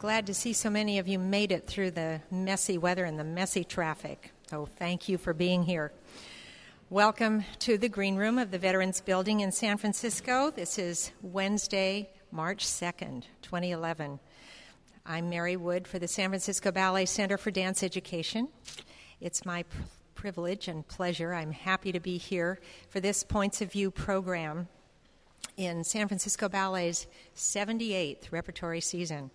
glad to see so many of you made it through the messy weather and the messy traffic. So, thank you for being here. Welcome to the Green Room of the Veterans Building in San Francisco. This is Wednesday, March 2nd, 2011. I'm Mary Wood for the San Francisco Ballet Center for Dance Education. It's my pr- privilege and pleasure. I'm happy to be here for this Points of View program in San Francisco Ballet's 78th repertory season.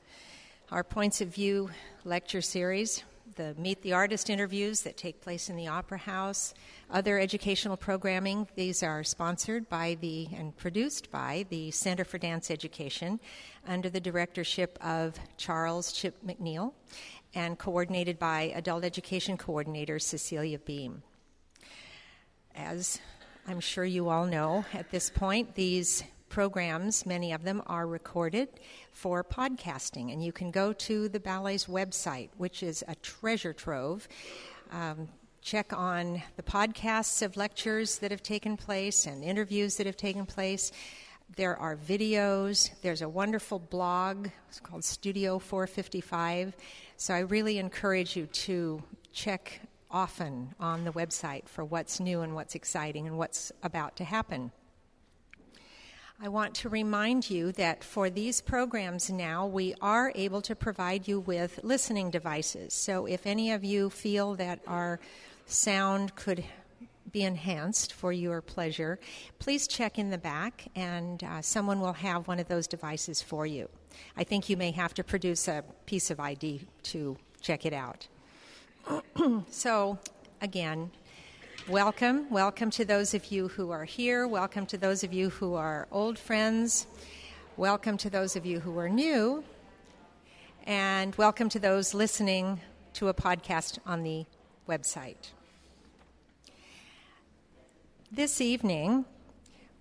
Our Points of View lecture series, the Meet the Artist interviews that take place in the Opera House, other educational programming, these are sponsored by the and produced by the Center for Dance Education under the directorship of Charles Chip McNeil and coordinated by Adult Education Coordinator Cecilia Beam. As I'm sure you all know at this point, these programs, many of them are recorded for podcasting, and you can go to the ballet's website, which is a treasure trove. Um, check on the podcasts of lectures that have taken place and interviews that have taken place. There are videos. There's a wonderful blog. It's called Studio 455. So I really encourage you to check often on the website for what's new and what's exciting and what's about to happen. I want to remind you that for these programs now, we are able to provide you with listening devices. So if any of you feel that our sound could be enhanced for your pleasure, please check in the back and uh, someone will have one of those devices for you. I think you may have to produce a piece of ID to check it out. so, again, welcome. Welcome to those of you who are here. Welcome to those of you who are old friends. Welcome to those of you who are new. And welcome to those listening to a podcast on the website. This evening,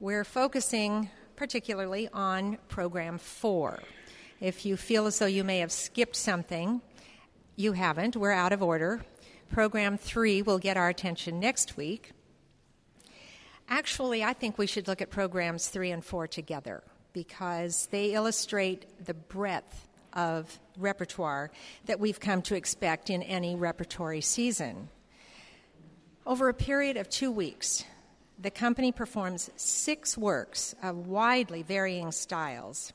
we're focusing particularly on program four. If you feel as though you may have skipped something, you haven't. We're out of order. Program three will get our attention next week. Actually, I think we should look at programs three and four together because they illustrate the breadth of repertoire that we've come to expect in any repertory season. Over a period of two weeks, the company performs six works of widely varying styles.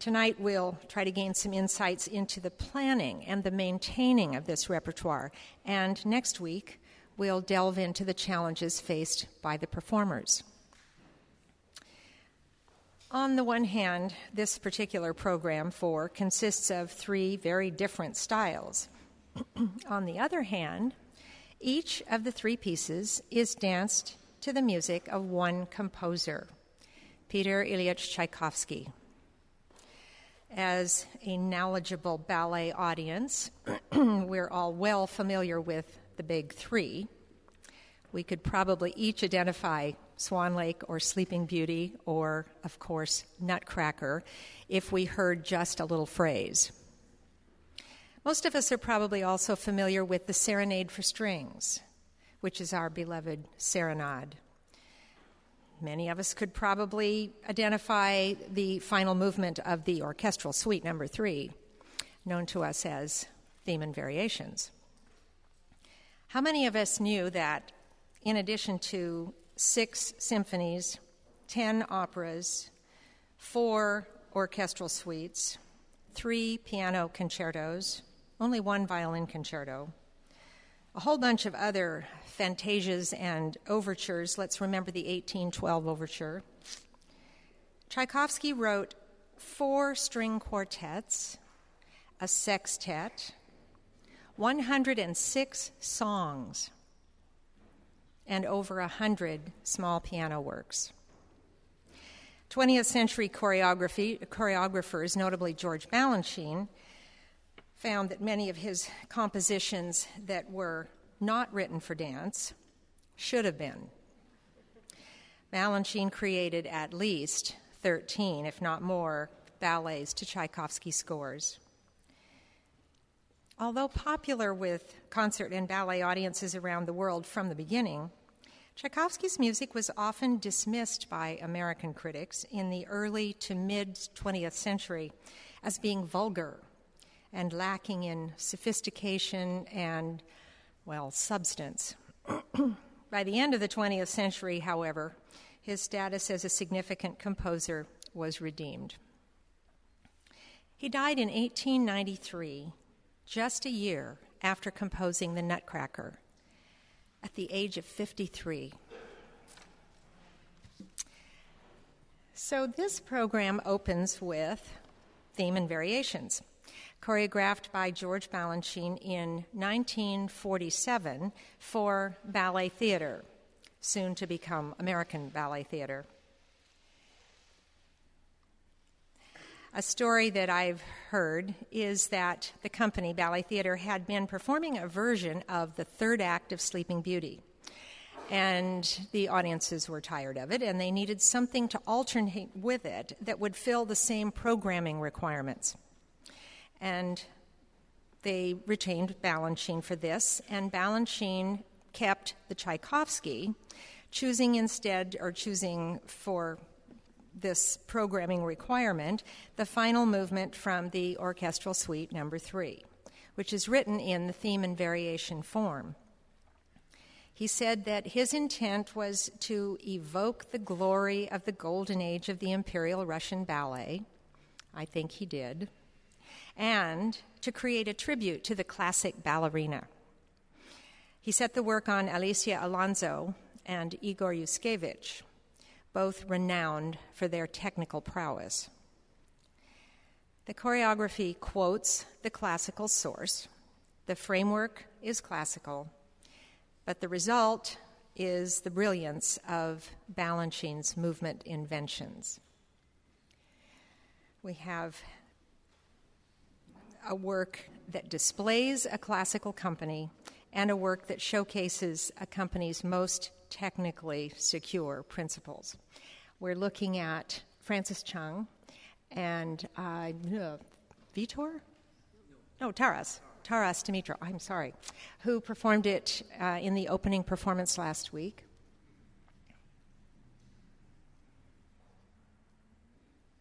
Tonight, we'll try to gain some insights into the planning and the maintaining of this repertoire. And next week, we'll delve into the challenges faced by the performers. On the one hand, this particular program four consists of three very different styles. On the other hand, each of the three pieces is danced to the music of one composer, Peter Ilyich Tchaikovsky. As a knowledgeable ballet audience, we're all well familiar with the big three. We could probably each identify Swan Lake or Sleeping Beauty or, of course, Nutcracker if we heard just a little phrase. Most of us are probably also familiar with the Serenade for Strings, which is our beloved serenade. Many of us could probably identify the final movement of the orchestral suite number three, known to us as Theme and Variations. How many of us knew that in addition to six symphonies, ten operas, four orchestral suites, three piano concertos, only one violin concerto, a whole bunch of other fantasias and overtures. Let's remember the 1812 overture. Tchaikovsky wrote four string quartets, a sextet, 106 songs, and over 100 small piano works. 20th century choreography, choreographers, notably George Balanchine, found that many of his compositions that were not written for dance should have been. Balanchine created at least 13, if not more, ballets to Tchaikovsky scores. Although popular with concert and ballet audiences around the world from the beginning, Tchaikovsky's music was often dismissed by American critics in the early to mid 20th century as being vulgar and lacking in sophistication and, well, substance. By the end of the 20th century, however, his status as a significant composer was redeemed. He died in 1893, just a year after composing The Nutcracker, at the age of 53. So, this program opens with Theme and Variations, choreographed by George Balanchine in 1947 for Ballet Theater, soon to become American Ballet Theater. A story that I've heard is that the company, Ballet Theater, had been performing a version of the third act of Sleeping Beauty. And the audiences were tired of it, and they needed something to alternate with it that would fill the same programming requirements. And they retained Balanchine for this, and Balanchine kept the Tchaikovsky, choosing instead, or choosing for this programming requirement, the final movement from the orchestral suite number three, which is written in the theme and variation form. He said that his intent was to evoke the glory of the golden age of the Imperial Russian Ballet. I think he did. And to create a tribute to the classic ballerina. He set the work on Alicia Alonso and Igor Youskevitch, both renowned for their technical prowess. The choreography quotes the classical source. The framework is classical, but the result is the brilliance of Balanchine's movement inventions. We have a work that displays a classical company and a work that showcases a company's most technically secure principles. We're looking at Frances Chung and uh, Vitor? No, Taras. Taras Domitro, I'm sorry, who performed it uh, in the opening performance last week.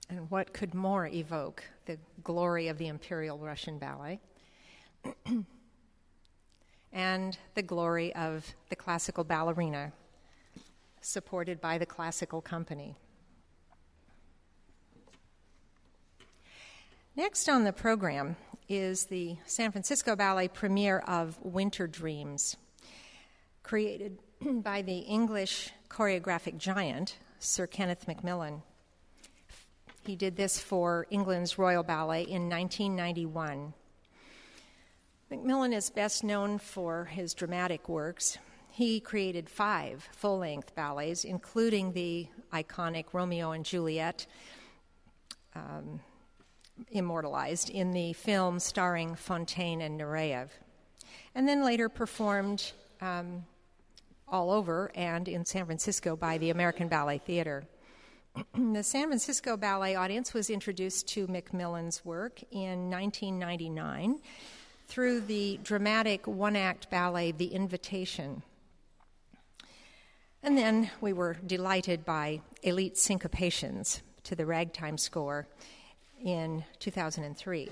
And what could more evoke the glory of the Imperial Russian Ballet? and the glory of the classical ballerina, supported by the classical company. Next on the program is the San Francisco Ballet premiere of Winter Dreams, created by the English choreographic giant, Sir Kenneth Macmillan. He did this for England's Royal Ballet in 1991. Macmillan is best known for his dramatic works. He created five full length ballets, including the iconic Romeo and Juliet, um, immortalized in the film starring Fonteyn and Nureyev, and then later performed um, all over and in San Francisco by the American Ballet Theater. the San Francisco Ballet audience was introduced to Macmillan's work in 1999 through the dramatic one act ballet, The Invitation. And then we were delighted by Elite Syncopations to the ragtime score in 2003.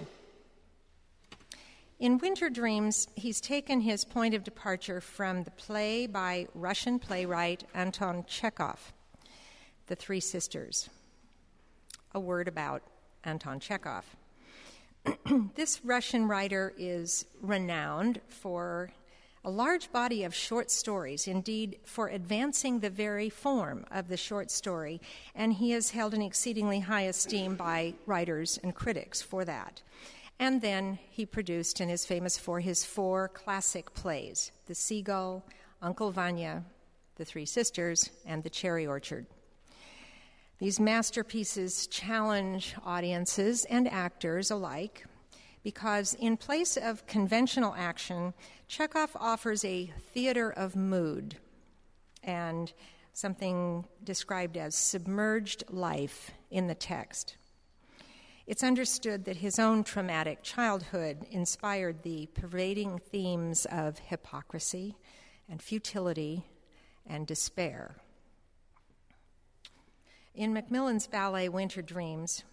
In Winter Dreams, he's taken his point of departure from the play by Russian playwright Anton Chekhov, The Three Sisters. A word about Anton Chekhov. this Russian writer is renowned for a large body of short stories, indeed, for advancing the very form of the short story, and he is held in exceedingly high esteem by writers and critics for that. And then he produced and is famous for his four classic plays The Seagull, Uncle Vanya, The Three Sisters, and The Cherry Orchard. These masterpieces challenge audiences and actors alike because, in place of conventional action, Chekhov offers a theater of mood and something described as submerged life in the text. It's understood that his own traumatic childhood inspired the pervading themes of hypocrisy and futility and despair. In Macmillan's ballet Winter Dreams,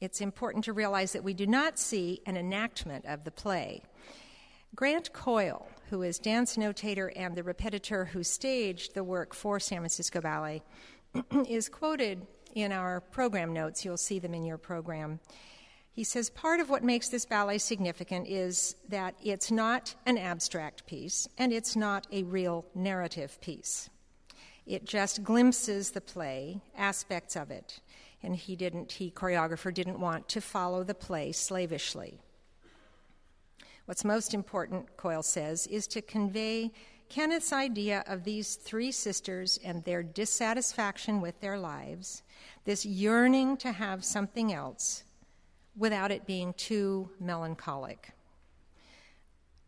it's important to realize that we do not see an enactment of the play. Grant Coyle, who is dance notator and the repetiteur who staged the work for San Francisco Ballet, is quoted in our program notes. You'll see them in your program. He says part of what makes this ballet significant is that it's not an abstract piece and it's not a real narrative piece. It just glimpses the play, aspects of it, and he didn't, he, choreographer, didn't want to follow the play slavishly. What's most important, Coyle says, is to convey Kenneth's idea of these three sisters and their dissatisfaction with their lives, this yearning to have something else without it being too melancholic.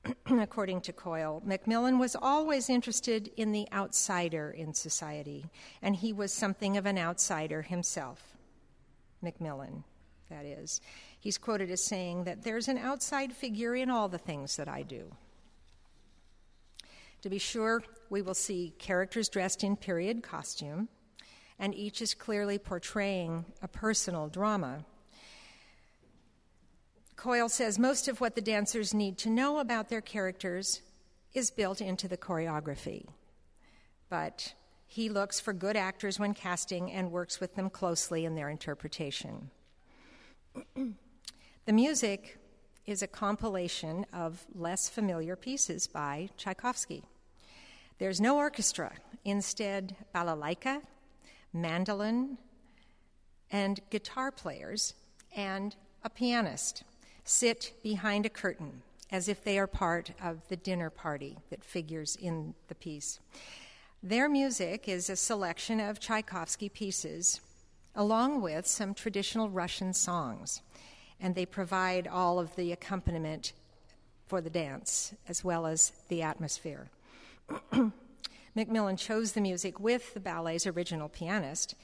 According to Coyle, Macmillan was always interested in the outsider in society, and he was something of an outsider himself. Macmillan, that is. He's quoted as saying that there's an outside figure in all the things that I do. To be sure, we will see characters dressed in period costume, and each is clearly portraying a personal drama. Coyle says most of what the dancers need to know about their characters is built into the choreography. But he looks for good actors when casting and works with them closely in their interpretation. the music is a compilation of less familiar pieces by Tchaikovsky. There's no orchestra, instead, balalaika, mandolin, and guitar players, and a pianist sit behind a curtain as if they are part of the dinner party that figures in the piece. Their music is a selection of Tchaikovsky pieces, along with some traditional Russian songs, and they provide all of the accompaniment for the dance as well as the atmosphere. Macmillan chose the music with the ballet's original pianist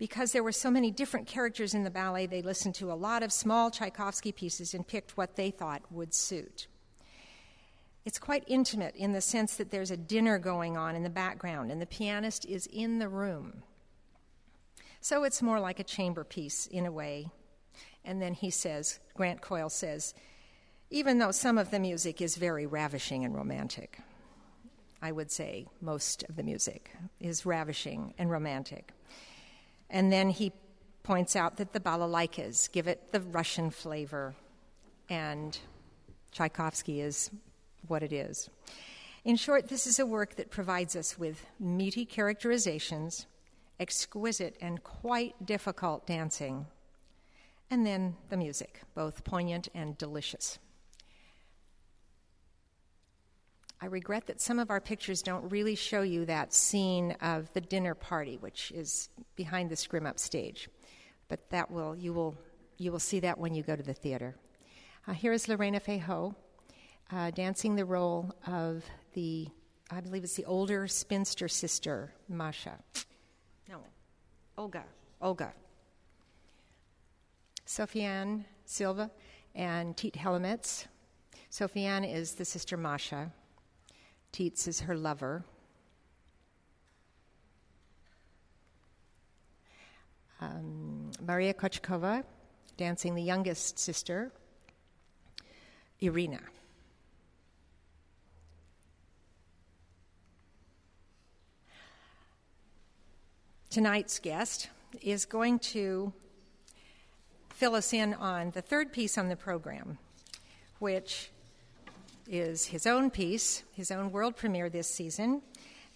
because there were so many different characters in the ballet, they listened to a lot of small Tchaikovsky pieces and picked what they thought would suit. It's quite intimate in the sense that there's a dinner going on in the background and the pianist is in the room. So it's more like a chamber piece in a way. And then he says, Grant Coyle says, even though some of the music is very ravishing and romantic, I would say most of the music is ravishing and romantic. And then he points out that the balalaikas give it the Russian flavor, and Tchaikovsky is what it is. In short, this is a work that provides us with meaty characterizations, exquisite and quite difficult dancing, and then the music, both poignant and delicious. I regret that some of our pictures don't really show you that scene of the dinner party, which is behind the scrim up stage. But that will you will you will see that when you go to the theater. Uh, here is Lorena Feijoo uh, dancing the role of the I believe it's the older spinster sister, Masha. No, Olga. Olga. Sofiane Sylve and Tiit Helimets. Sofiane is the sister Masha. Tietz is her lover. Um, Maria Kochetkova, dancing the youngest sister, Irina. Tonight's guest is going to fill us in on the third piece on the program, which is his own piece, his own world premiere this season.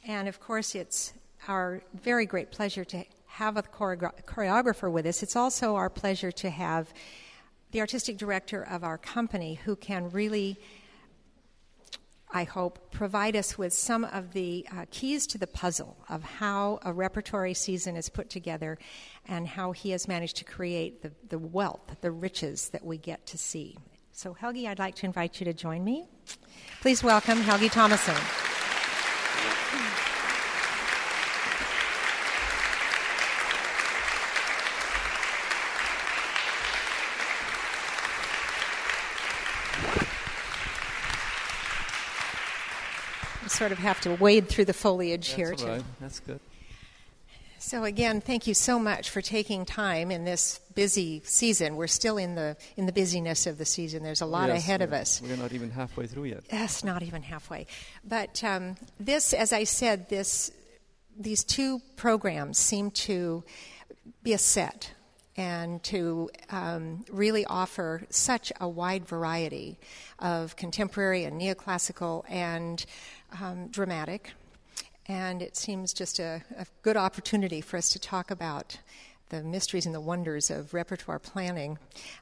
And of course, it's our very great pleasure to have a choreographer with us. It's also our pleasure to have the artistic director of our company who can really, I hope, provide us with some of the uh, keys to the puzzle of how a repertory season is put together and how he has managed to create the, the wealth, the riches that we get to see. So, Helgi, I'd like to invite you to join me. Please welcome Helgi Tomasson. sort of have to wade through the foliage That's here. Too. Right. That's good. So again, thank you so much for taking time in this busy season. We're still in the in the busyness of the season. There's a lot Yes, ahead of us. We're not even halfway through yet. Yes, not even halfway. But um, this, as I said, this these two programs seem to be a set and to um, really offer such a wide variety of contemporary and neoclassical and um, dramatic. And it seems just a, a good opportunity for us to talk about the mysteries and the wonders of repertoire planning.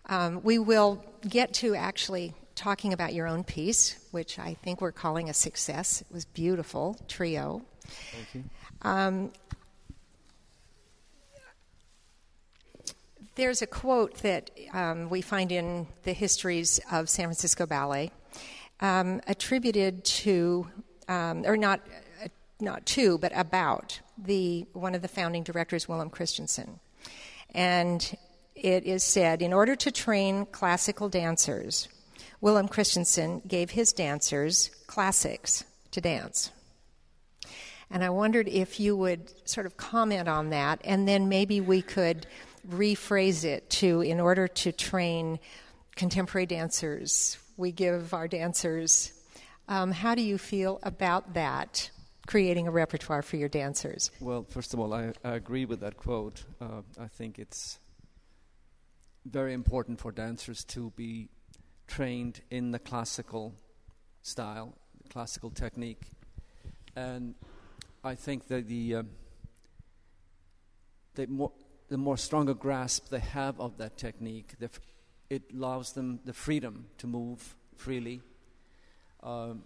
Um, we will get to actually talking about your own piece, which I think we're calling a success. It was beautiful, trio. Thank you. Um, there's a quote that um, we find in the histories of San Francisco Ballet, um, attributed to, um, or not, not to, but about the one of the founding directors, Willam Christensen, and it is said, in order to train classical dancers, Willam Christensen gave his dancers classics to dance. And I wondered if you would sort of comment on that, and then maybe we could rephrase it to in order to train contemporary dancers, we give our dancers. Um, how do you feel about that, creating a repertoire for your dancers? Well, first of all, I, I agree with that quote. Uh, I think it's very important for dancers to be trained in the classical style, the classical technique. And I think that the, uh, the, more, the more stronger grasp they have of that technique, f- it allows them the freedom to move freely. Um,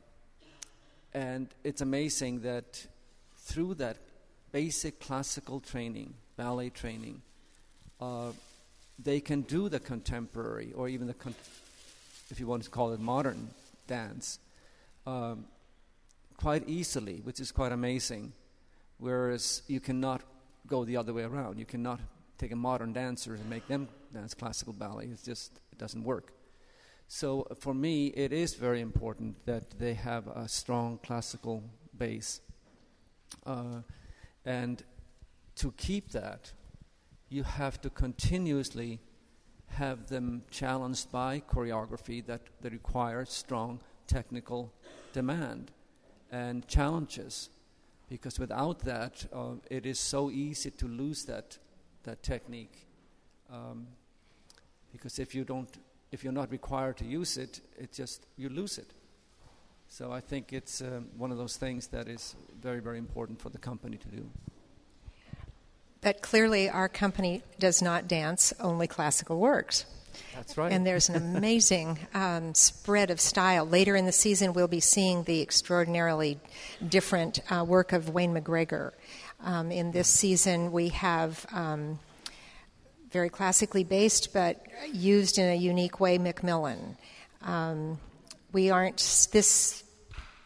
and it's amazing that through that basic classical training, ballet training, uh, they can do the contemporary or even the, con- if you want to call it modern dance, um, quite easily, which is quite amazing. Whereas you cannot go the other way around. You cannot take a modern dancer and make them dance classical ballet. It's just it doesn't work. So uh, for me, it is very important that they have a strong classical base, uh, and to keep that, you have to continuously have them challenged by choreography that, that requires strong technical demand and challenges. Because without that, uh, it is so easy to lose that, that technique. Um, because if you don't, if you're not required to use it, it just you lose it. So I think it's um, one of those things that is very, very important for the company to do. But clearly, our company does not dance only classical works. That's right. And there's an amazing um, spread of style. Later in the season, we'll be seeing the extraordinarily different uh, work of Wayne McGregor. Um, in this season, we have um, very classically based, but used in a unique way, Macmillan. Um, we aren't this.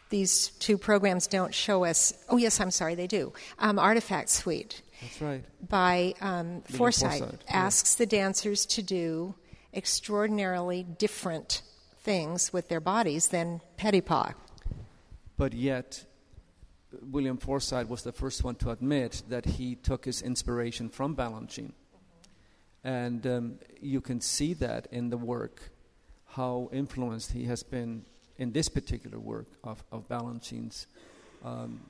These two programs don't show us. Oh yes, I'm sorry, they do. Um, Artifact Suite That's right. by um, Forsythe Forsythe, yeah. asks the dancers to do extraordinarily different things with their bodies than Petipa. But yet, William Forsythe was the first one to admit that he took his inspiration from Balanchine. And um, you can see that in the work, how influenced he has been in this particular work of, of Balanchine's, um,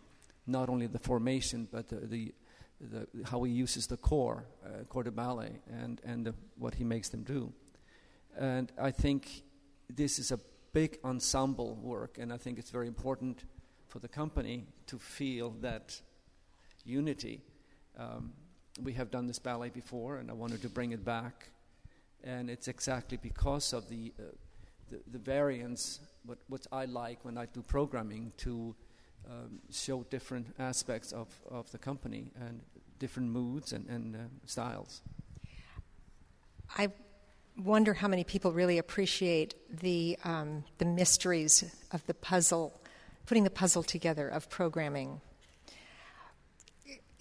not only the formation, but the, the, the, how he uses the core, uh, corps de ballet, and, and the, what he makes them do. And I think this is a big ensemble work, and I think it's very important for the company to feel that unity. Um, we have done this ballet before, and I wanted to bring it back. And it's exactly because of the, uh, the, the variance, what, what I like when I do programming, to um, show different aspects of, of the company and different moods and, and uh, styles. I wonder how many people really appreciate the, um, the mysteries of the puzzle, putting the puzzle together of programming.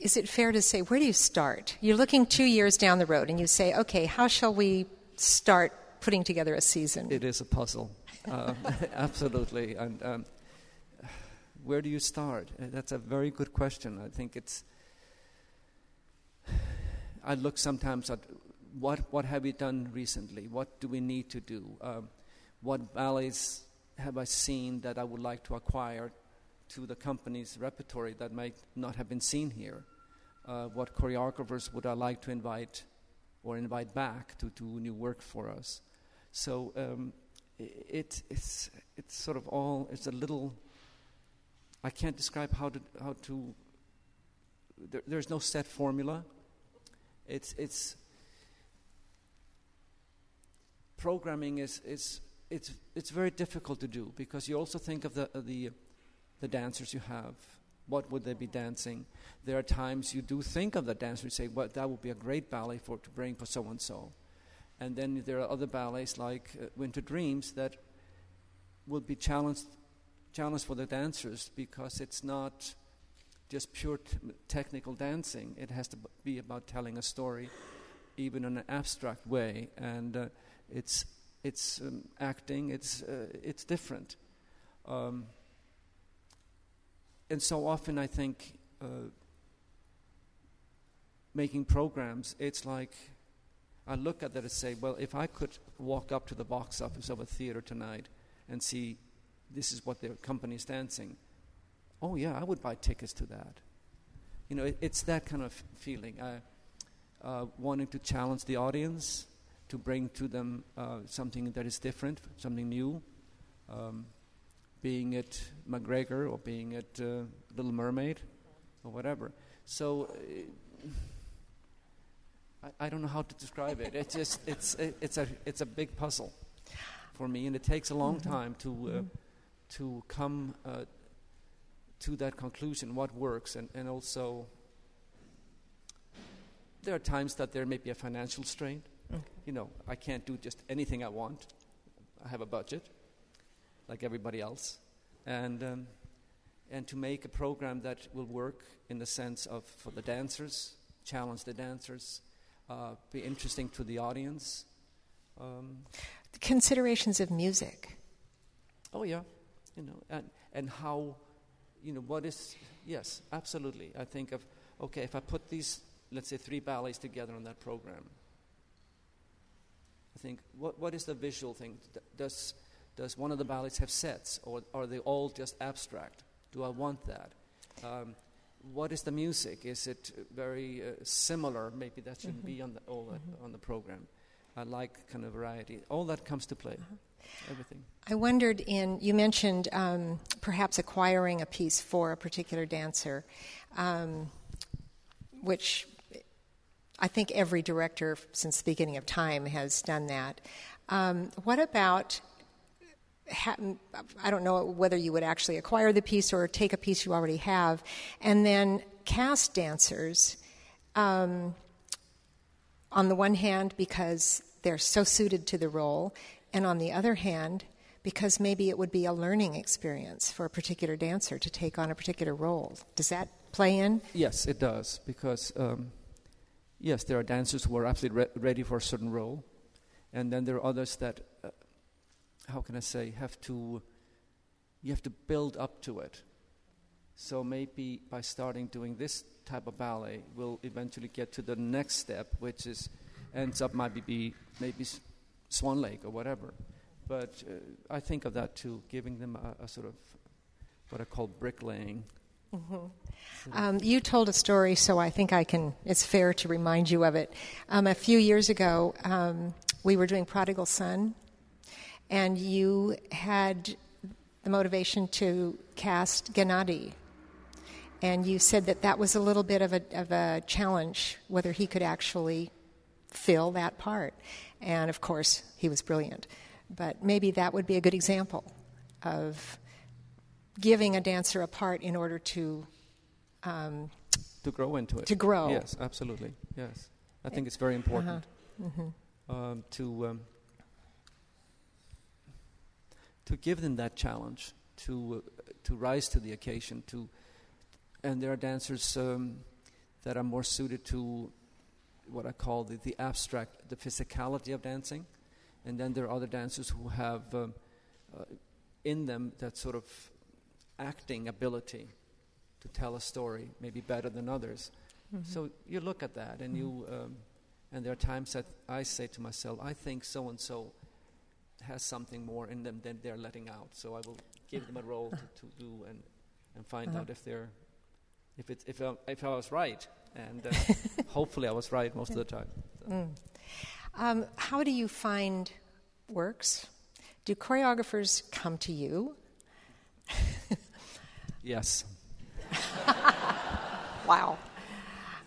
Is it fair to say, where do you start? You're looking two years down the road and you say, okay, how shall we start putting together a season? It is a puzzle, uh, absolutely. And um, where do you start? Uh, That's a very good question. I think it's I look sometimes at what what have we done recently? What do we need to do? Um, what ballets have I seen that I would like to acquire to the company's repertory that might not have been seen here? Uh, what choreographers would I like to invite or invite back to do new work for us? So um, it, it's it's sort of all it's a little. I can't describe how to how to. There, there's no set formula. It's it's programming is is it's it's very difficult to do because you also think of the uh, the the dancers you have. What would they be dancing? There are times you do think of the dancer and say, "Well, that would be a great ballet for to bring for so and so." And then there are other ballets like uh, Winter Dreams that will be challenged, challenged for the dancers because it's not just pure t- technical dancing. It has to be about telling a story, even in an abstract way, and uh, it's it's um, acting. It's uh, it's different. Um, and so often, I think uh, making programs, it's like I look at that and say, well, if I could walk up to the box office of a theater tonight and see this is what their company is dancing, oh yeah, I would buy tickets to that. You know, it, it's that kind of feeling. Uh, uh, wanting to challenge the audience, to bring to them uh, something that is different, something new. Um, being it McGregor or being it uh, Little Mermaid or whatever. So uh, I, I don't know how to describe it. It's just it's it, it's a it's a big puzzle for me, and it takes a long mm-hmm. time to uh, mm-hmm. to come uh, to that conclusion. What works, and and also there are times that there may be a financial strain. Mm. You know, I can't do just anything I want. I have a budget, like everybody else, and. Um, and to make a program that will work in the sense of for the dancers, challenge the dancers, uh, be interesting to the audience. Um, the considerations of music. Oh yeah, you know, and and how, you know, what is yes, absolutely. I think of okay, if I put these, let's say, three ballets together on that program. I think what what is the visual thing? Does does one of the ballets have sets, or are they all just abstract? Do I want that? Um, what is the music? Is it very uh, similar? Maybe that shouldn't mm-hmm. be on the all mm-hmm. on the program. I like kind of variety. All that comes to play. Uh-huh. Everything. I wondered in you mentioned um, perhaps acquiring a piece for a particular dancer, um, which I think every director since the beginning of time has done that. Um, what about I don't know whether you would actually acquire the piece or take a piece you already have, and then cast dancers. Um, on the one hand, because they're so suited to the role, and on the other hand, because maybe it would be a learning experience for a particular dancer to take on a particular role. Does that play in? Yes, it does. Because, um, yes, there are dancers who are absolutely re- ready for a certain role, and then there are others that uh, how can I say, have to, you have to build up to it. So maybe by starting doing this type of ballet, we'll eventually get to the next step, which is ends up maybe be maybe Swan Lake or whatever. But uh, I think of that too, giving them a, a sort of what I call bricklaying. Mm-hmm. Um, you told a story, so I think I can. It's fair to remind you of it. Um, a few years ago, um, we were doing Prodigal Son and you had the motivation to cast Gennady. And you said that that was a little bit of a, of a challenge, whether he could actually fill that part. And of course, he was brilliant. But maybe that would be a good example of giving a dancer a part in order to. Um, to grow into it. To grow. Yes, absolutely. Yes. I think it's very important uh-huh. mm-hmm. um, to. Um, to give them that challenge to uh, to rise to the occasion. To and there are dancers um, that are more suited to what I call the, the abstract, the physicality of dancing, and then there are other dancers who have um, uh, in them that sort of acting ability to tell a story, maybe better than others. Mm-hmm. So you look at that, and mm-hmm. you, um, and there are times that I say to myself, I think so and so has something more in them than they're letting out. So I will give them a role to, to do and, and find uh-huh. out if they're, if it's if I, if I was right, and uh, hopefully I was right most of the time. So. Mm. Um, how do you find works? Do choreographers come to you? yes. wow.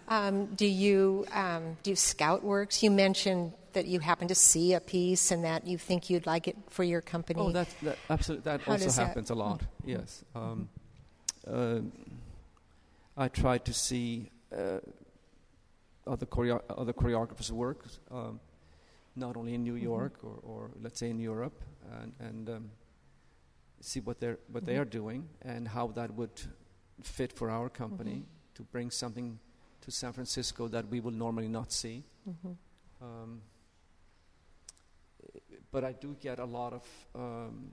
Um, do you um, do scout works? You mentioned that you happen to see a piece and that you think you'd like it for your company. Oh, that, that absolutely. That How also happens that? a lot. Mm-hmm. Yes. Um, uh, I try to see uh, other, choreo- other choreographers' work, um, not only in New mm-hmm. York or, or, let's say in Europe, and, and um, see what they're what mm-hmm. they are doing and how that would fit for our company mm-hmm. to bring something to San Francisco that we will normally not see. Mm-hmm. Um, but I do get a lot of um,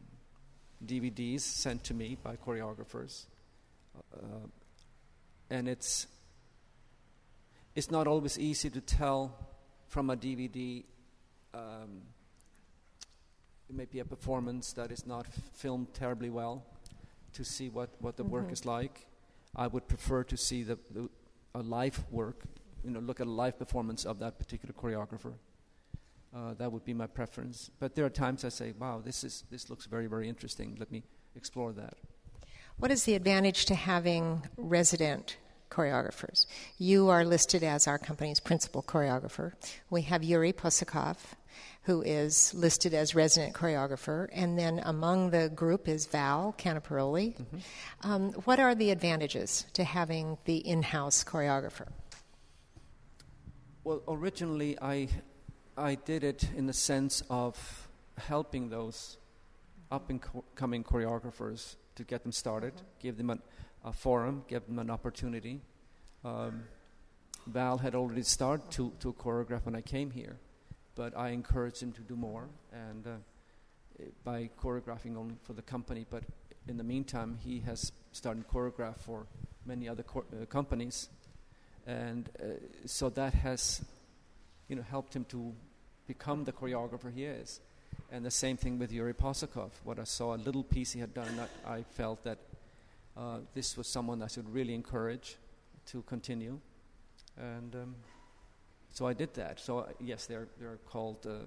DVDs sent to me by choreographers, uh, and it's it's not always easy to tell from a DVD. Um, it may be a performance that is not filmed terribly well to see what, what the mm-hmm. work is like. I would prefer to see the, the a live work, you know, look at a live performance of that particular choreographer. Uh, that would be my preference. But there are times I say, "Wow, this is this looks very very interesting. Let me explore that." What is the advantage to having resident choreographers? You are listed as our company's principal choreographer. We have Yuri Possokhov, who is listed as resident choreographer, and then among the group is Val Caniparoli. Mm-hmm. Um, what are the advantages to having the in-house choreographer? Well, originally I I did it in the sense of helping those up and coming choreographers to get them started, mm-hmm. give them a, a, forum, give them an opportunity. Um, Val had already started to, to choreograph when I came here, but I encouraged him to do more and uh, by choreographing only for the company. But in the meantime, he has started choreograph for many other co- uh, companies, and uh, so that has, you know, helped him to become the choreographer he is. And the same thing with Yuri Possokhov. What I saw, a little piece he had done, I felt that uh, this was someone I should really encourage to continue. And um, so I did that. So, uh, yes, they're, they're called um,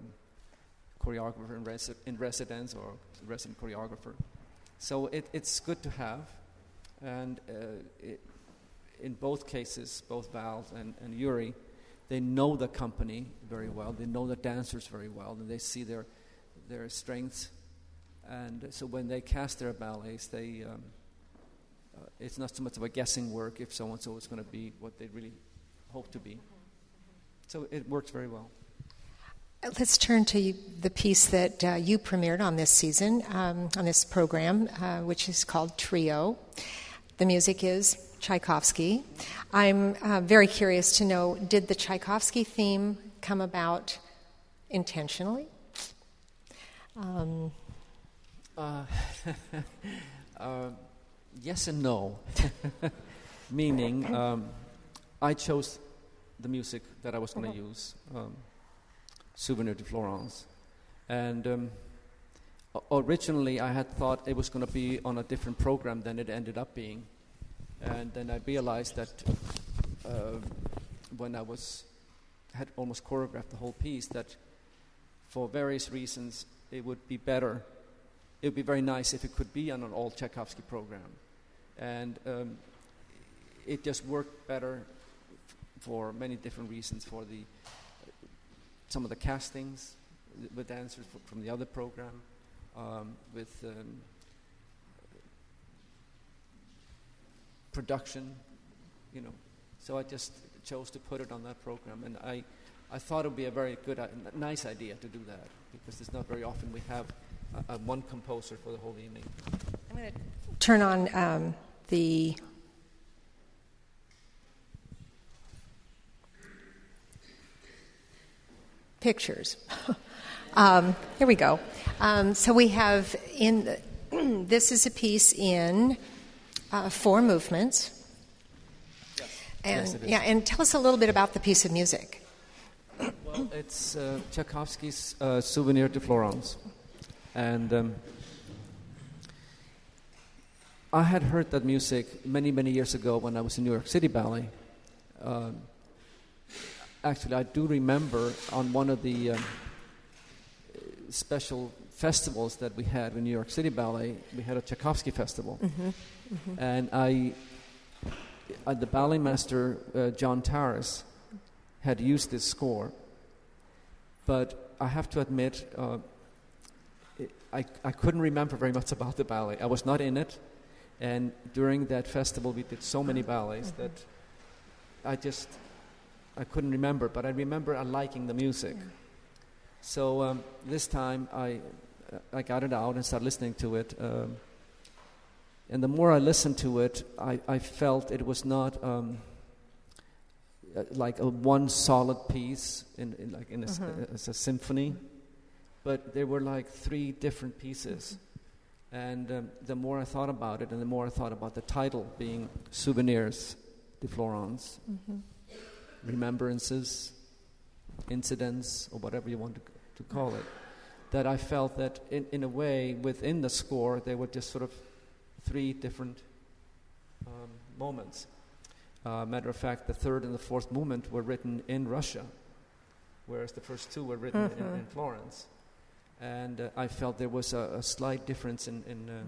choreographer in, resi- in, residence or resident choreographer. So it, it's good to have. And uh, it, in both cases, both Val and, and Yuri, they know the company very well. They know the dancers very well, and they see their their strengths. And so when they cast their ballets, they um, uh, it's not so much of a guessing work if so and so is going to be what they really hope to be. So it works very well. Let's turn to the piece that uh, you premiered on this season, um, on this program, uh, which is called Trio. The music is Tchaikovsky. I'm uh, very curious to know did the Tchaikovsky theme come about intentionally? Um, uh, uh, yes and no. Meaning, um, I chose the music that I was going to mm-hmm. use, um, Souvenir de Florence. And um, originally, I had thought it was going to be on a different program than it ended up being. And then I realized that uh, when I was had almost choreographed the whole piece, that for various reasons it would be better. It would be very nice if it could be on an all Tchaikovsky program, and um, it just worked better for many different reasons. For the some of the castings with dancers from the other program, um, with um, production, you know. So I just chose to put it on that program, and I, I thought it would be a very good, uh, nice idea to do that because it's not very often we have a, one composer for the whole evening. I'm going to turn on um, the. Pictures. um, here we go. Um, so we have in the, this is a piece in uh, four movements. And Yes, it is. yeah, and tell us a little bit about the piece of music. Well, it's uh, Tchaikovsky's uh, Souvenir de Florence. And um, I had heard that music many, many years ago when I was in New York City Ballet. Um, actually, I do remember on one of the um, special festivals that we had in New York City Ballet, we had a Tchaikovsky festival. And I, uh, the ballet master, uh, John Taras, had used this score. But I have to admit, uh, it, I, I couldn't remember very much about the ballet. I was not in it. And during that festival, we did so many ballets that I just I couldn't remember. But I remember I liking the music. So um, this time I I got it out and started listening to it. Um, and the more I listened to it, I, I felt it was not um, uh, like a one solid piece in, in like in a, s- as a symphony, but there were like three different pieces. And um, the more I thought about it, and the more I thought about the title being Souvenirs de Florence, remembrances, incidents, or whatever you want to, to call it, that I felt that in, in a way within the score they were just sort of three different um, moments. Uh, matter of fact, the third and the fourth movement were written in Russia, whereas the first two were written in, in Florence. And uh, I felt there was a, a slight difference in, in, uh,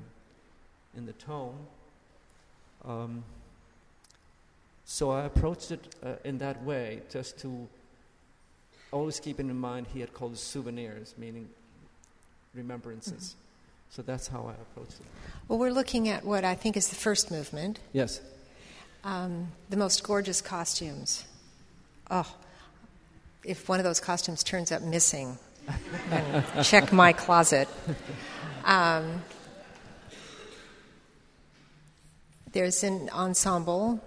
in the tone. Um, so I approached it uh, in that way, just to always keeping in mind he had called it souvenirs, meaning remembrances. So that's how I approach it. Well, we're looking at what I think is the first movement, Yes. um, the most gorgeous costumes. Oh, if one of those costumes turns up missing, then check my closet. Um, there's an ensemble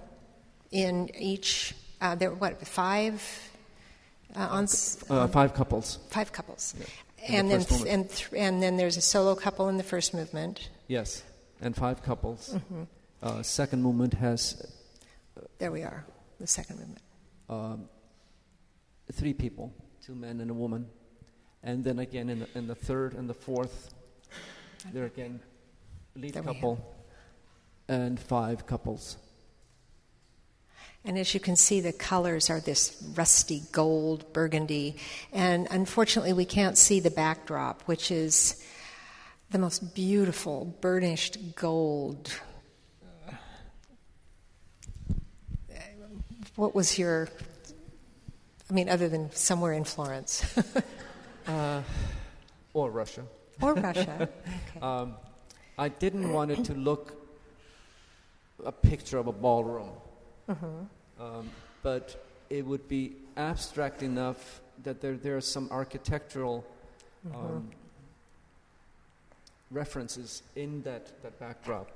in each. Uh, there, what five? Uh, ens- Uh, five couples. five couples, Yeah. And the then and th- and then there's a solo couple in the first movement. Yes. And five couples. Uh, second movement has There we are, the second movement. um, three people, two men and a woman. And then again in the, in the third and the fourth, there again, lead There couple and five couples. And as you can see, the colors are this rusty gold, burgundy, and unfortunately, we can't see the backdrop, which is the most beautiful burnished gold. What was your, I mean, other than somewhere in Florence Uh, or Russia. or Russia? Okay. Um, I didn't want it to look a picture of a ballroom, um, but it would be abstract enough that there there are some architectural um, references in that, that backdrop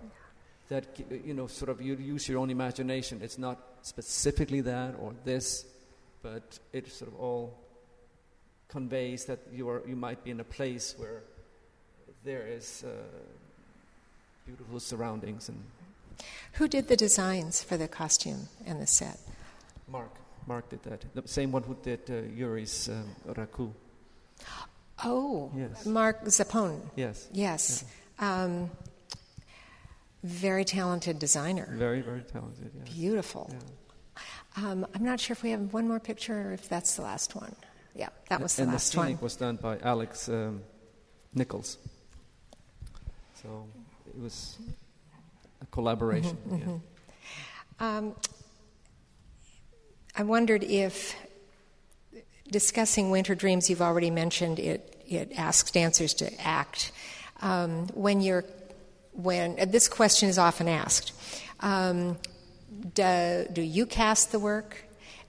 that you know sort of you use your own imagination. It's not specifically that or this, but it sort of all conveys that you are you might be in a place where there is uh, beautiful surroundings and Who did the designs for the costume and the set? Mark Mark did that the same one who did uh, Yuri's um, Raku Oh, Yes. Mark Zappone. yes Yes. Um, very talented designer. very very talented yeah. Beautiful. Yeah. Um, I'm not sure if we have one more picture or if that's the last one. Yeah, that was the last one. and last the one. scenic was done by Alex um, Nichols so it was a collaboration Mm-hmm, yeah. Um, I wondered if discussing Winter Dreams, you've already mentioned it. It asks dancers to act. Um, when you're, when uh, this question is often asked, um, do, do you cast the work?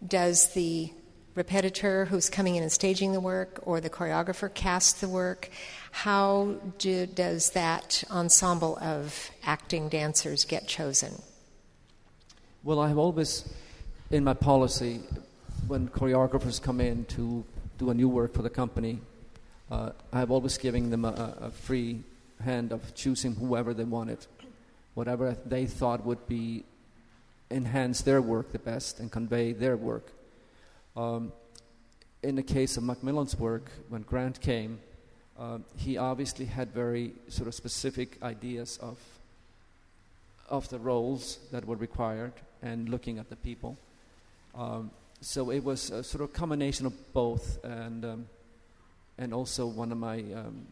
Does the repetitor who's coming in and staging the work, or the choreographer cast the work? How do, does that ensemble of acting dancers get chosen? Well, I have always, in my policy, when choreographers come in to do a new work for the company, uh, I have always given them a, a free hand of choosing whoever they wanted, whatever they thought would be enhance their work the best and convey their work. Um, in the case of Macmillan's work, when Grant came, uh, he obviously had very sort of specific ideas of of the roles that were required and looking at the people. Um, so it was a sort of combination of both, and um, and also one of my um,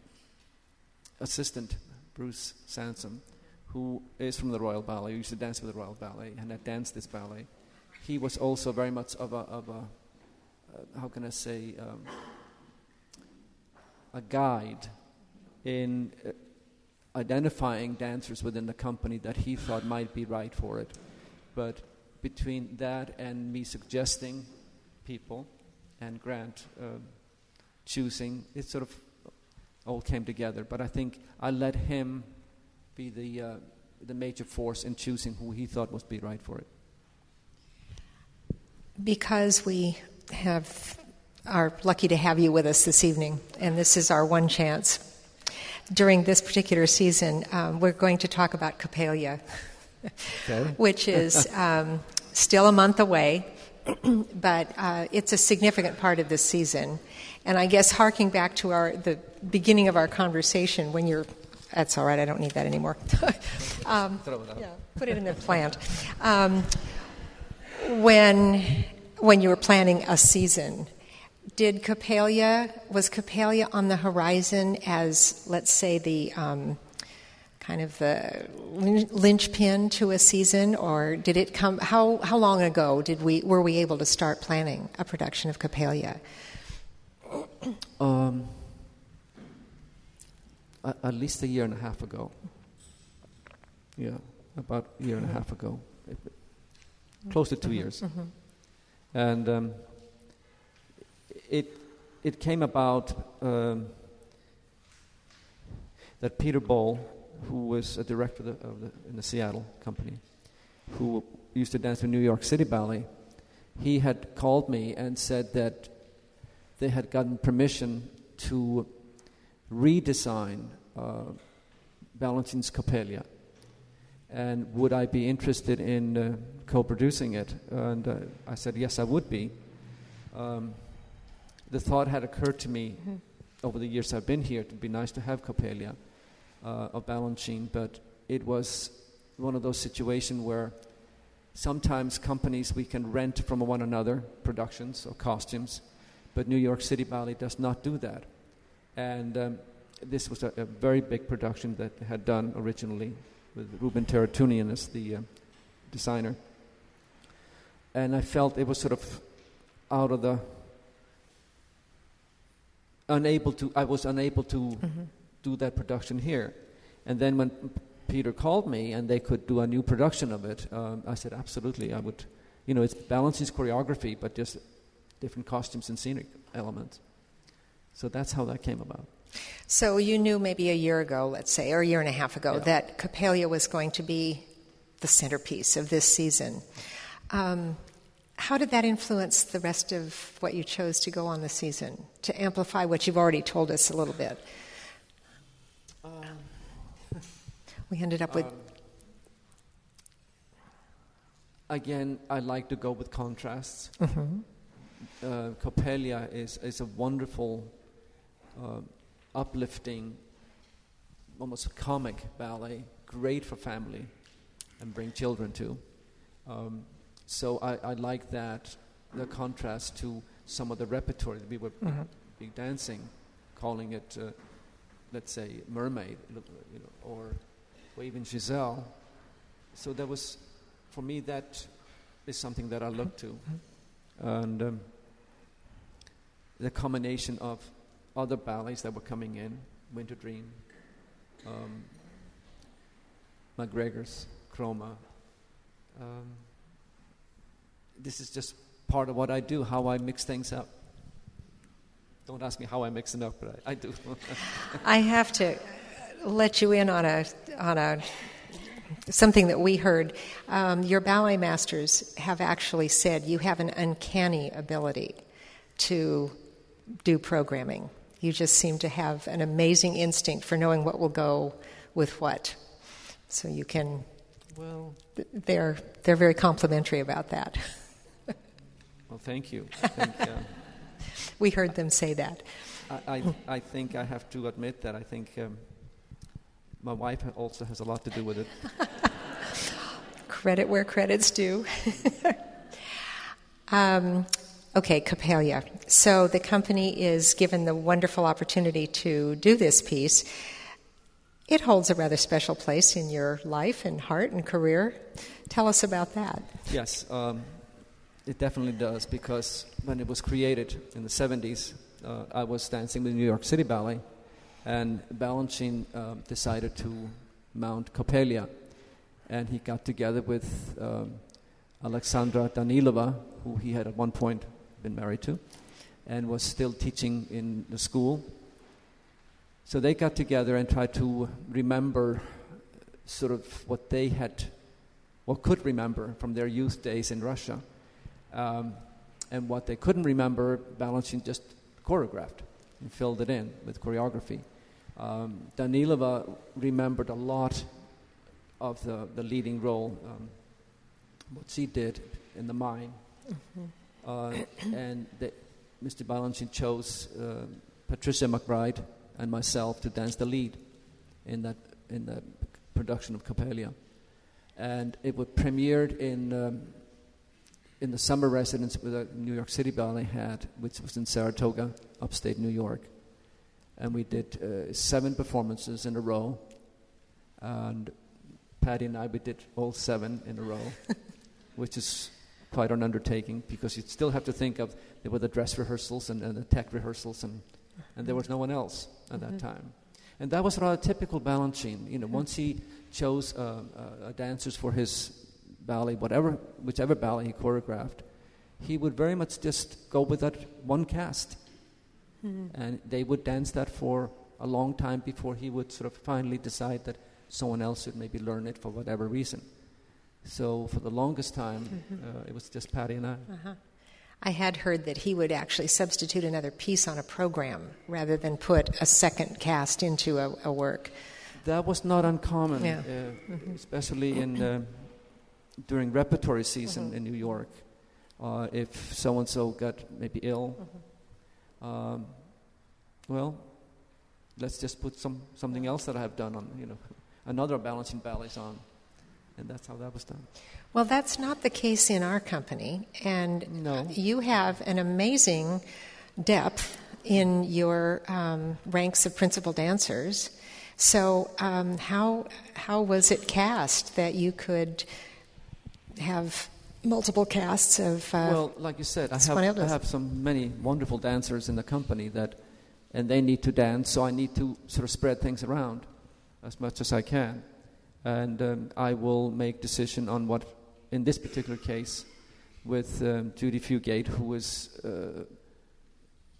assistant, Bruce Sansom, who is from the Royal Ballet, used to dance with the Royal Ballet and had danced this ballet. He was also very much of a, of a uh, how can I say, um, a guide in uh, identifying dancers within the company that he thought might be right for it. But between that and me suggesting people and Grant uh, choosing, it sort of all came together. But I think I let him be the, uh, the major force in choosing who he thought would be right for it. Because we have are lucky to have you with us this evening, and this is our one chance. During this particular season, um, we're going to talk about Coppelia, okay. which is um, still a month away, but uh, it's a significant part of this season. And I guess harking back to our the beginning of our conversation, when you're that's all right. I don't need that anymore. um, yeah, put it in the plant. Um, when when you were planning a season, did Coppelia was Coppelia on the horizon as let's say the um, kind of the linchpin to a season, or did it come? How how long ago did we were we able to start planning a production of Coppelia? Um, at least a year and a half ago. Yeah, about a year and a half ago, close to 2 mm-hmm. years, mm-hmm. And um, it it came about um, that Peter Boal, who was a director of the, of the, in the Seattle company, who used to dance with New York City Ballet, he had called me and said that they had gotten permission to redesign uh, Balanchine's Coppelia. And would I be interested in uh, co producing it? And uh, I said, yes, I would be. Um, the thought had occurred to me mm-hmm. over the years I've been here, it'd be nice to have Coppelia uh, of Balanchine, but it was one of those situations where sometimes companies we can rent from one another productions or costumes, but New York City Ballet does not do that. And um, this was a, a, very big production that had done originally with Rouben Ter-Arutunian as the uh, designer. And I felt it was sort of out of the unable to I was unable to mm-hmm. do that production here. And then when Peter called me and they could do a new production of it, um, I said absolutely I would. You know, it's Balanchine's choreography, but just different costumes and scenic elements. So that's how that came about. So you knew maybe a year ago, let's say, or a year and a half ago, yeah. that Coppelia was going to be the centerpiece of this season. Um, how did that influence the rest of what you chose to go on the season to amplify what you've already told us a little bit? Um, we ended up with. Um, again, I like to go with contrasts. Mm-hmm. Uh, Coppelia is, is a wonderful uh, uplifting, almost comic ballet, great for family and bring children to. Um, so I, I, like that, the contrast to some of the repertory that we were mm-hmm. be dancing, calling it, uh, let's say, Mermaid, you know, or, even Giselle. So that was, for me, that is something that I look to. Mm-hmm. And um, the combination of other ballets that were coming in Winter Dream, um, McGregor's, Chroma. Um, this is just part of what I do, how I mix things up. Don't ask me how I mix it up, but I, I do. I have to let you in on a on a something that we heard. Um, your ballet masters have actually said you have an uncanny ability to do programming. You just seem to have an amazing instinct for knowing what will go with what. So you can Well, they're, they're very complimentary about that. well, thank you. Think, uh, we heard them say that. I, I, I, think I have to admit that I think um, my wife also has a lot to do with it. Credit where credit's due. um, okay, Coppelia. So the company is given the wonderful opportunity to do this piece. It holds a rather special place in your life and heart and career. Tell us about that. Yes, um, it definitely does because when it was created in the 70s, uh, I was dancing with New York City Ballet, and Balanchine uh, decided to mount Coppelia and he got together with um, Alexandra Danilova, who he had at one point been married to, and was still teaching in the school. So they got together and tried to remember sort of what they had, what could remember from their youth days in Russia. Um, and what they couldn't remember, Balanchine just choreographed and filled it in with choreography. Um, Danilova remembered a lot of the, the leading role, um, what she did in the mine. Mm-hmm. Uh, and the, Mr. Balanchine chose uh, Patricia McBride and myself to dance the lead in that in the production of Coppelia. And it was premiered in um, in the summer residence that New York City Ballet had, which was in Saratoga, upstate New York. And we did uh, seven performances in a row. And Patty and I, we did all seven in a row, which is quite an undertaking because you still have to think of there were the dress rehearsals and, and the tech rehearsals, and, and there was no one else at mm-hmm. that time. And that was rather typical Balanchine. You know, mm-hmm. once he chose uh, uh, dancers for his ballet, whatever, whichever ballet he choreographed, he would very much just go with that one cast. Mm-hmm. And they would dance that for a long time before he would sort of finally decide that someone else should maybe learn it for whatever reason. So for the longest time, mm-hmm. uh, it was just Patty and I. Uh-huh. I had heard that he would actually substitute another piece on a program rather than put a second cast into a, a work. That was not uncommon, yeah. uh, mm-hmm. especially in uh, during repertory season mm-hmm. in New York. Uh, if so and so got maybe ill, mm-hmm. um, well, let's just put some something else that I have done on you know another Balanchine ballets on. And that's how that was done. Well, that's not the case in our company. And no. you have an amazing depth in your um, ranks of principal dancers. So, um, how, how was it cast that you could have multiple casts of. Uh, well, like you said, I have, I have some many wonderful dancers in the company that, and they need to dance, so I need to sort of spread things around as much as I can. And um, I will make decision on what, in this particular case, with um, Judy Fugate, who is, uh,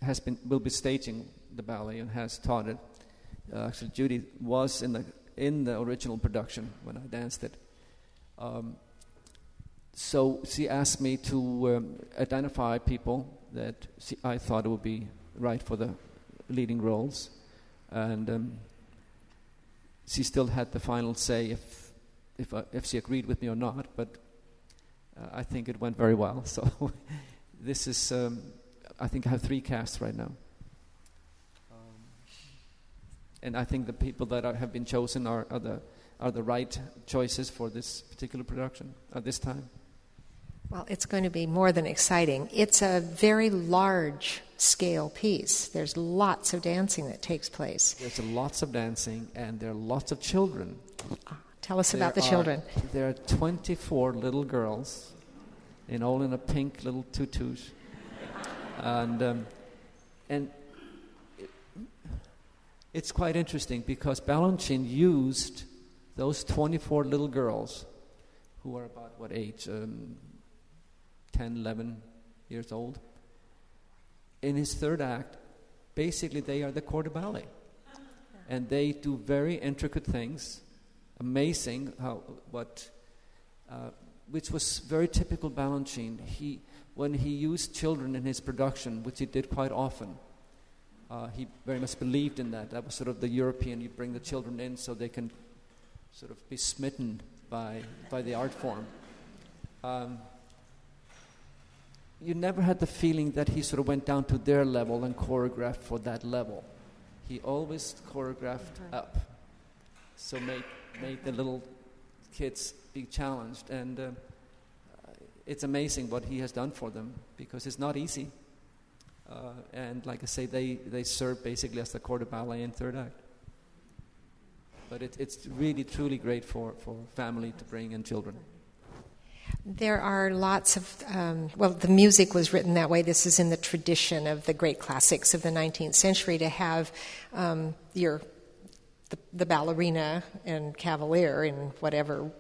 has been, will be staging the ballet and has taught it. Uh, actually, Judy was in the, in the original production when I danced it. Um, so she asked me to um, identify people that she, I thought would be right for the leading roles. And um, she still had the final say if, if, uh, if she agreed with me or not, but uh, I think it went very well. So this is, um, I think I have three casts right now. Um, and I think the people that are, have been chosen are, are, the, are the right choices for this particular production at this time. Well, it's going to be more than exciting. It's a very large scale piece. There's lots of dancing that takes place. There's lots of dancing, and there are lots of children. Ah, tell us there about the are, children. There are 24 little girls, in all in a pink little tutus, and um, and it, it's quite interesting because Balanchine used those 24 little girls, who are about what age? Um, 10, 11 years old. In his third act, basically they are the corps de ballet. And they do very intricate things, amazing how, what, uh, which was very typical Balanchine. He, when he used children in his production, which he did quite often, uh, he very much believed in that. That was sort of the European, you bring the children in so they can sort of be smitten by, by the art form. Um, you never had the feeling that he sort of went down to their level and choreographed for that level. He always choreographed up, so made made the little kids be challenged, and uh, it's amazing what he has done for them because it's not easy. Uh, and like I say, they, they serve basically as the corps de ballet in third act. But it, it's really, truly great for, for family to bring in children. There are lots of, um, well, the music was written that way. This is in the tradition of the great classics of the 19th century to have um, your the, the, ballerina and cavalier in whatever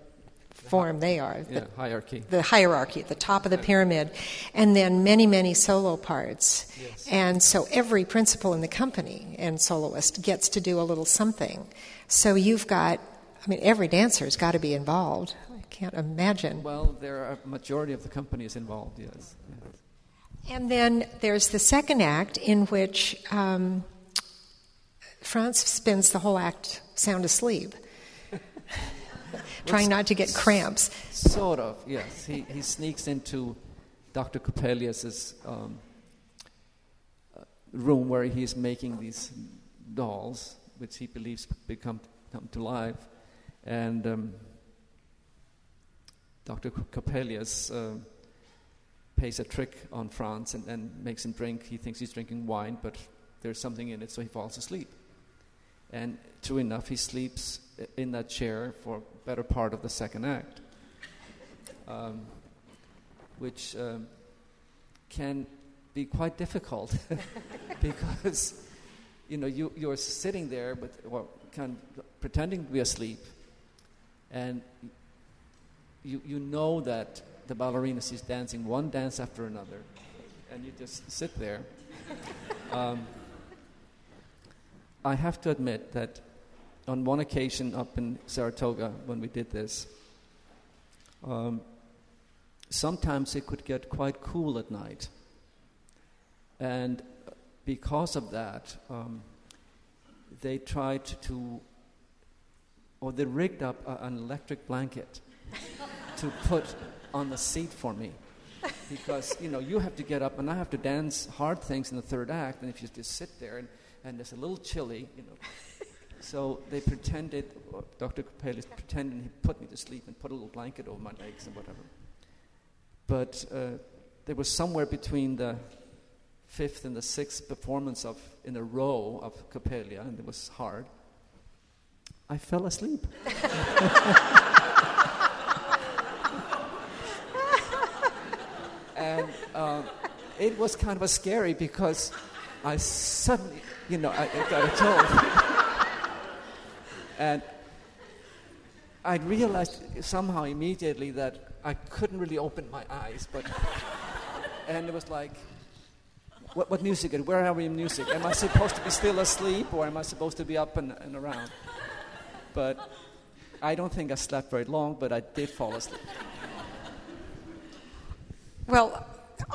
form they are. The, yeah, hierarchy. The hierarchy at the top of the pyramid. And then many, many solo parts. Yes. And so every principal in the company and soloist gets to do a little something. So you've got, I mean, every dancer's got to be involved can't imagine. Well, there are a majority of the companies involved, yes. yes. And then there's the second act in which um, Franz spends the whole act sound asleep, trying not to get cramps. Sort of, yes. He, he sneaks into Dr. Coppelius's um, uh, room where he's making these dolls, which he believes become come to life, and um, Dr. Coppelius uh, pays a trick on Franz and, and makes him drink. He thinks he's drinking wine, but there's something in it, so he falls asleep. And true enough, he sleeps in that chair for a better part of the second act, um, which um, can be quite difficult because you know you, you're sitting there, but well, kind of pretending to be asleep, and you, you know that the ballerina is dancing one dance after another, and you just sit there. Um, I have to admit that on one occasion up in Saratoga when we did this, um, sometimes it could get quite cool at night. And because of that, um, they tried to, or they rigged up a, an electric blanket to put on the seat for me. Because, you know, you have to get up and I have to dance hard things in the third act, and if you just sit there and, and it's a little chilly, you know. So they pretended, Dr. Coppelius pretended he put me to sleep and put a little blanket over my legs and whatever. But uh, there was somewhere between the fifth and the sixth performance of in a row of Coppelia, and it was hard. I fell asleep. and uh, it was kind of scary because I suddenly, you know, I, I got told. and I realized somehow immediately that I couldn't really open my eyes, but and it was like, what, what music? And where are we in music? Am I supposed to be still asleep, or am I supposed to be up and, and around? But I don't think I slept very long, but I did fall asleep. Well,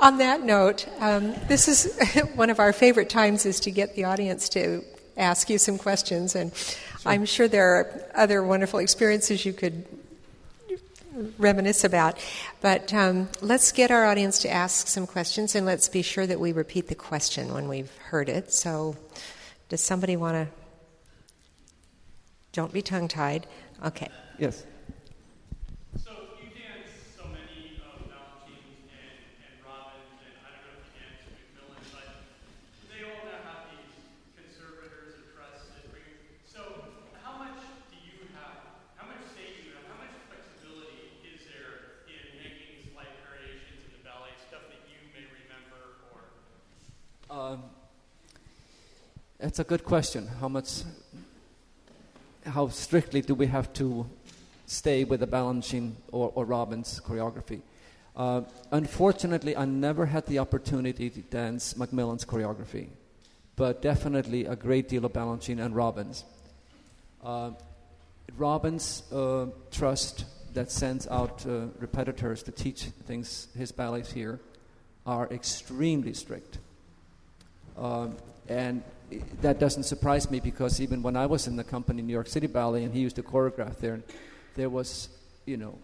on that note, um, this is one of our favorite times is to get the audience to ask you some questions, and sure. I'm sure there are other wonderful experiences you could reminisce about. But um, let's get our audience to ask some questions, and let's be sure that we repeat the question when we've heard it. So, does somebody want to? Don't be tongue tied. Okay. Yes. It's a good question. How much, how strictly do we have to stay with the Balanchine or, or Robbins choreography? Uh, unfortunately, I never had the opportunity to dance Macmillan's choreography, but definitely a great deal of Balanchine and Robbins. Uh, Robbins' uh, trust that sends out uh, repetitors to teach things, his ballets here, are extremely strict. Um, and that doesn't surprise me because even when I was in the company, New York City Ballet, and he used to choreograph there, there was you know,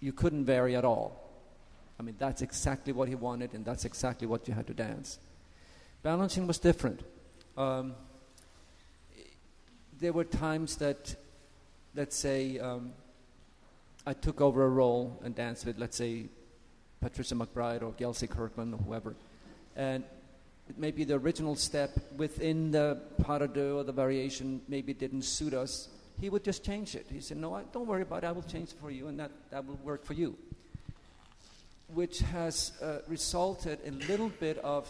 you couldn't vary at all. I mean, that's exactly what he wanted, and that's exactly what you had to dance. Balanchine was different. Um, there were times that, let's say, um, I took over a role and danced with, let's say, Patricia McBride or Gelsey Kirkland or whoever. And maybe the original step within the pas de deux or the variation maybe didn't suit us. He would just change it. He said, No, I, don't worry about it. I will change it for you, and that, that will work for you. Which has uh, resulted in a little bit of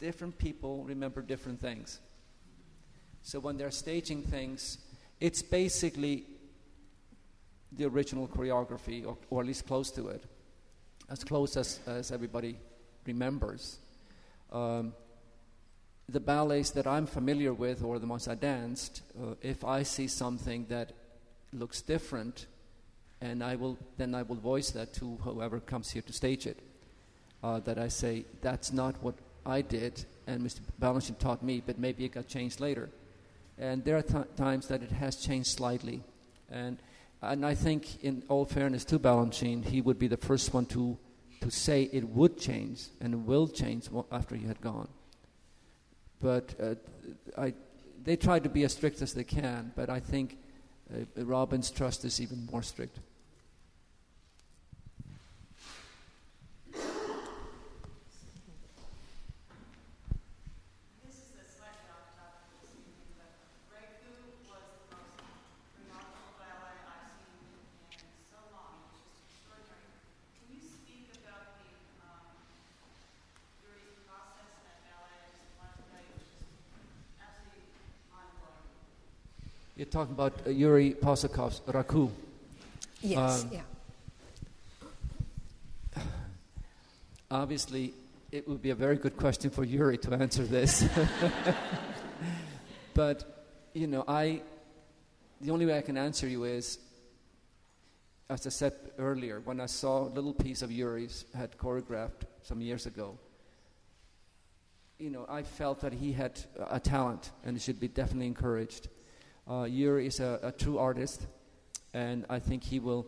different people remember different things. So when they're staging things, it's basically the original choreography, or, or at least close to it, as close as, as everybody remembers. Um, the ballets that I'm familiar with, or the ones I danced, uh, if I see something that looks different, and I will then I will voice that to whoever comes here to stage it. Uh, that I say that's not what I did, and Mr. Balanchine taught me, but maybe it got changed later. And there are th- times that it has changed slightly, and and I think, in all fairness to Balanchine, he would be the first one to, to say it would change and will change after he had gone. But uh, I, they try to be as strict as they can, but I think uh, Robbins' trust is even more strict. Talking about uh, Yuri Possokhov's Raku. Yes, um, yeah. Obviously, it would be a very good question for Yuri to answer this. but, you know, I, the only way I can answer you is, as I said earlier, when I saw a little piece of Yuri's had choreographed some years ago, you know, I felt that he had a talent and should be definitely encouraged. Uh, Yuri is a, a, true artist, and I think he will.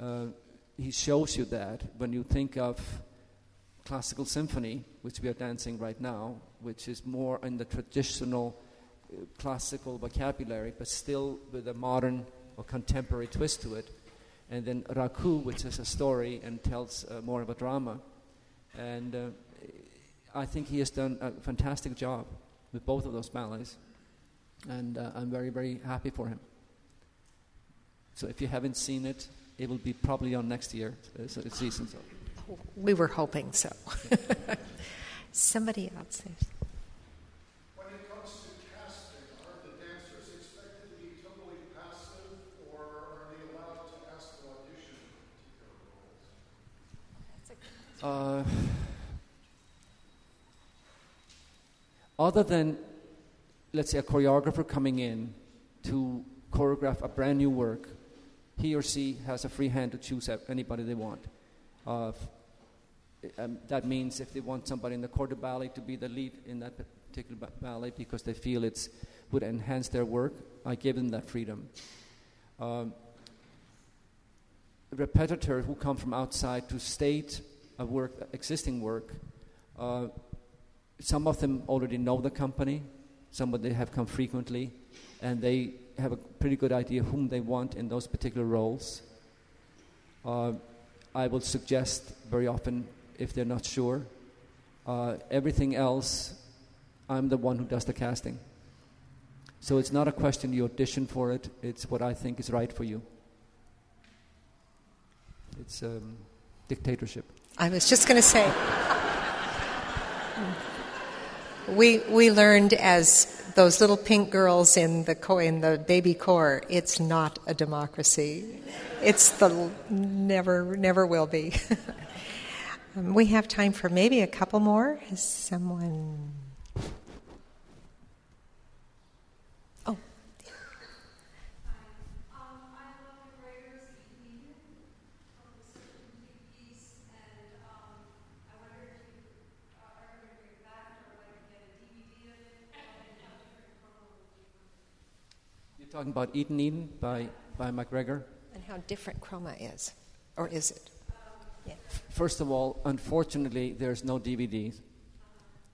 Uh, he shows you that when you think of classical symphony, which we are dancing right now, which is more in the traditional uh, classical vocabulary, but still with a modern or contemporary twist to it. And then Raku, which is a story and tells uh, more of a drama. And uh, I think he has done a fantastic job with both of those ballets and uh, I'm very, very happy for him. So if you haven't seen it, it will be probably on next year uh, season. So. We were hoping so. Somebody else. When it comes to casting, are the dancers expected to be totally passive, or are they allowed to ask to audition for particular roles? Uh, other than let's say, a choreographer coming in to choreograph a brand new work, he or she has a free hand to choose anybody they want. Uh, um, that means if they want somebody in the corps de ballet to be the lead in that particular ballet because they feel it would enhance their work, I give them that freedom. Um, repetitors who come from outside to state a work, existing work, uh, some of them already know the company, somebody they have come frequently, and they have a pretty good idea whom they want in those particular roles. Uh, I will suggest very often if they're not sure. Uh, everything else, I'm the one who does the casting. So it's not a question you audition for it, it's what I think is right for you. It's um, dictatorship. I was just going to say. We we learned as those little pink girls in the co- in the baby corps. It's not a democracy. It's the never never will be. um, we have time for maybe a couple more. Is someone? Talking about Eden Eden by by McGregor. And how different chroma is, or is it? Yeah. First of all, unfortunately, there's no DVD.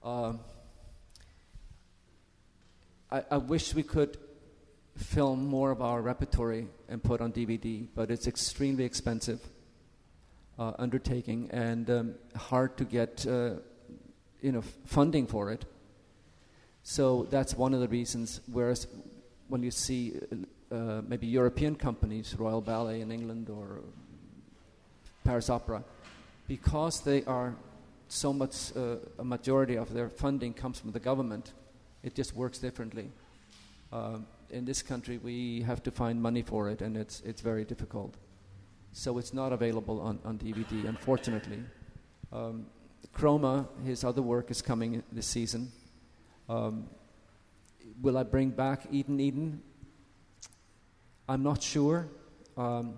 Um, I, I wish we could film more of our repertory and put on DVD, but it's extremely expensive uh, undertaking and um, hard to get uh, you know funding for it. So that's one of the reasons. Whereas when you see uh, maybe European companies, Royal Ballet in England or Paris Opera, because they are so much uh, a majority of their funding comes from the government, it just works differently. Um, in this country, we have to find money for it, and it's it's very difficult. So it's not available on, on DVD, unfortunately. Um, Chroma, his other work is coming this season. Um, will I bring back Eden Eden? I'm not sure. Um,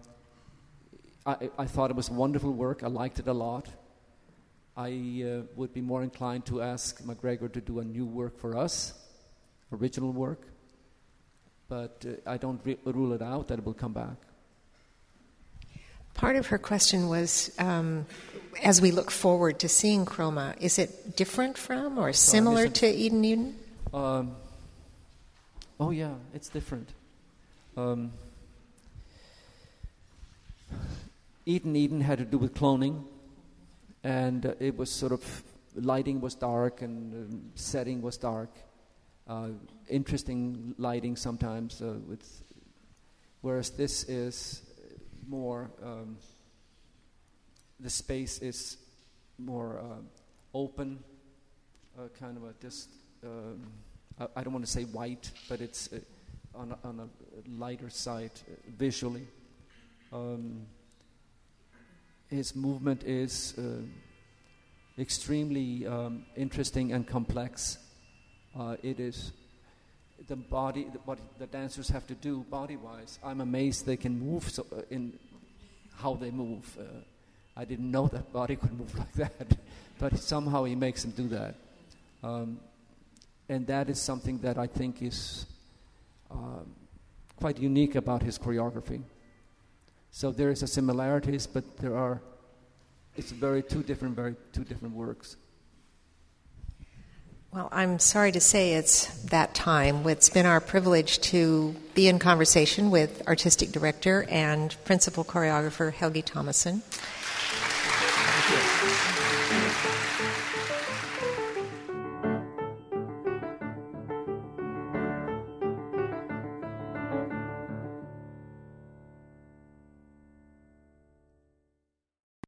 I, I, thought it was wonderful work. I liked it a lot. I uh, would be more inclined to ask McGregor to do a new work for us, original work. But uh, I don't re- rule it out that it will come back. Part of her question was um, as we look forward to seeing Chroma, is it different from or similar to Eden Eden? Um, oh, yeah, it's different. Um, Eden Eden had to do with cloning, and uh, it was sort of lighting was dark and um, setting was dark. Uh, interesting lighting sometimes uh, with whereas this is more, um, the space is more uh, open, uh, kind of a just, um, I, I, don't want to say white, but it's uh, on, a, on a lighter side uh, visually. Um, his movement is uh, extremely um, interesting and complex. Uh, it is the body, the, what the dancers have to do body wise. I'm amazed they can move so, uh, in how they move. I didn't know that body could move like that, but somehow he makes them do that. Um, and that is something that I think is um, quite unique about his choreography. So there is a similarities, but there are it's very two different, very two different works. Well, I'm sorry to say it's that time. It's been our privilege to be in conversation with artistic director and principal choreographer Helgi Tomasson.